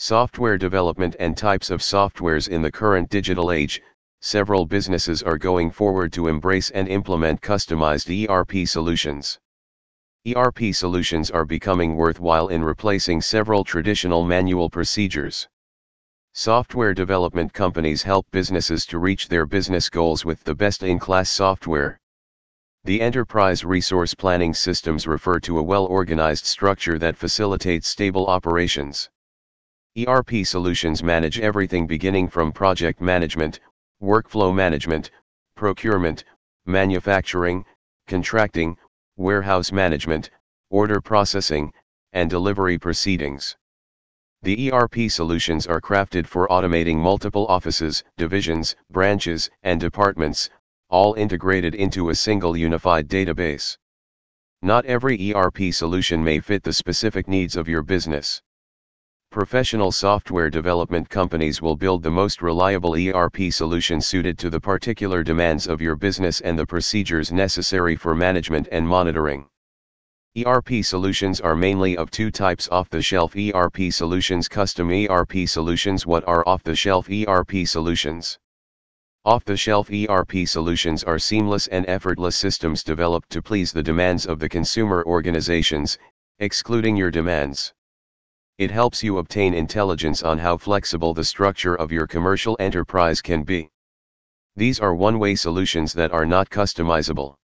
Software development and types of softwares in the current digital age, several businesses are going forward to embrace and implement customized ERP solutions. ERP solutions are becoming worthwhile in replacing several traditional manual procedures. Software development companies help businesses to reach their business goals with the best in class software. The enterprise resource planning systems refer to a well organized structure that facilitates stable operations. ERP solutions manage everything beginning from project management, workflow management, procurement, manufacturing, contracting, warehouse management, order processing, and delivery proceedings. The ERP solutions are crafted for automating multiple offices, divisions, branches, and departments, all integrated into a single unified database. Not every ERP solution may fit the specific needs of your business. Professional software development companies will build the most reliable ERP solution suited to the particular demands of your business and the procedures necessary for management and monitoring. ERP solutions are mainly of two types off-the-shelf ERP solutions Custom ERP solutions What are off-the-shelf ERP solutions? Off-the-shelf ERP solutions are seamless and effortless systems developed to please the demands of the consumer organizations, excluding your demands. It helps you obtain intelligence on how flexible the structure of your commercial enterprise can be. These are one-way solutions that are not customizable.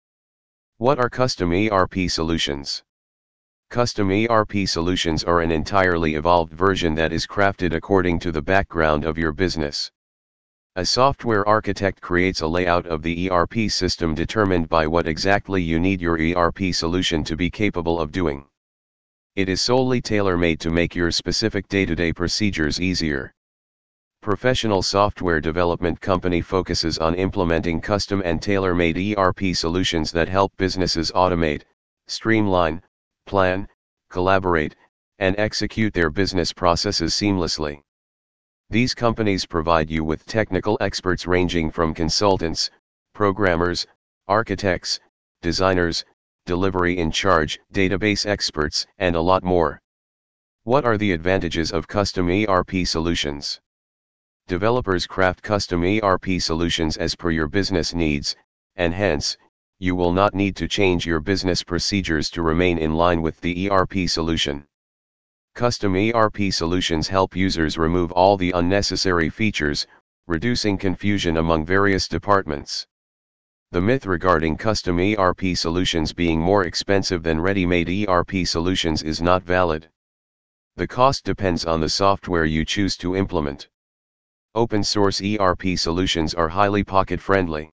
What are custom ERP solutions? Custom ERP solutions are an entirely evolved version that is crafted according to the background of your business. A software architect creates a layout of the ERP system determined by what exactly you need your ERP solution to be capable of doing. It is solely tailor-made to make your specific day-to-day procedures easier. Professional software development company focuses on implementing custom and tailor-made ERP solutions that help businesses automate, streamline, plan, collaborate, and execute their business processes seamlessly. These companies provide you with technical experts ranging from consultants, programmers, architects, designers, delivery in charge, database experts, and a lot more. What are the advantages of custom ERP solutions? Developers craft custom ERP solutions as per your business needs, and hence, you will not need to change your business procedures to remain in line with the ERP solution. Custom ERP solutions help users remove all the unnecessary features, reducing confusion among various departments. The myth regarding custom ERP solutions being more expensive than ready-made ERP solutions is not valid. The cost depends on the software you choose to implement. Open source ERP solutions are highly pocket-friendly.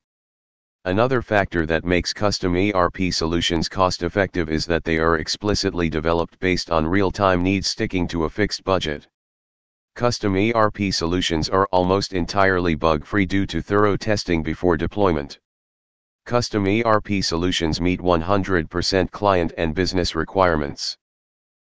Another factor that makes custom ERP solutions cost-effective is that they are explicitly developed based on real-time needs sticking to a fixed budget. Custom ERP solutions are almost entirely bug-free due to thorough testing before deployment. Custom ERP solutions meet 100% client and business requirements.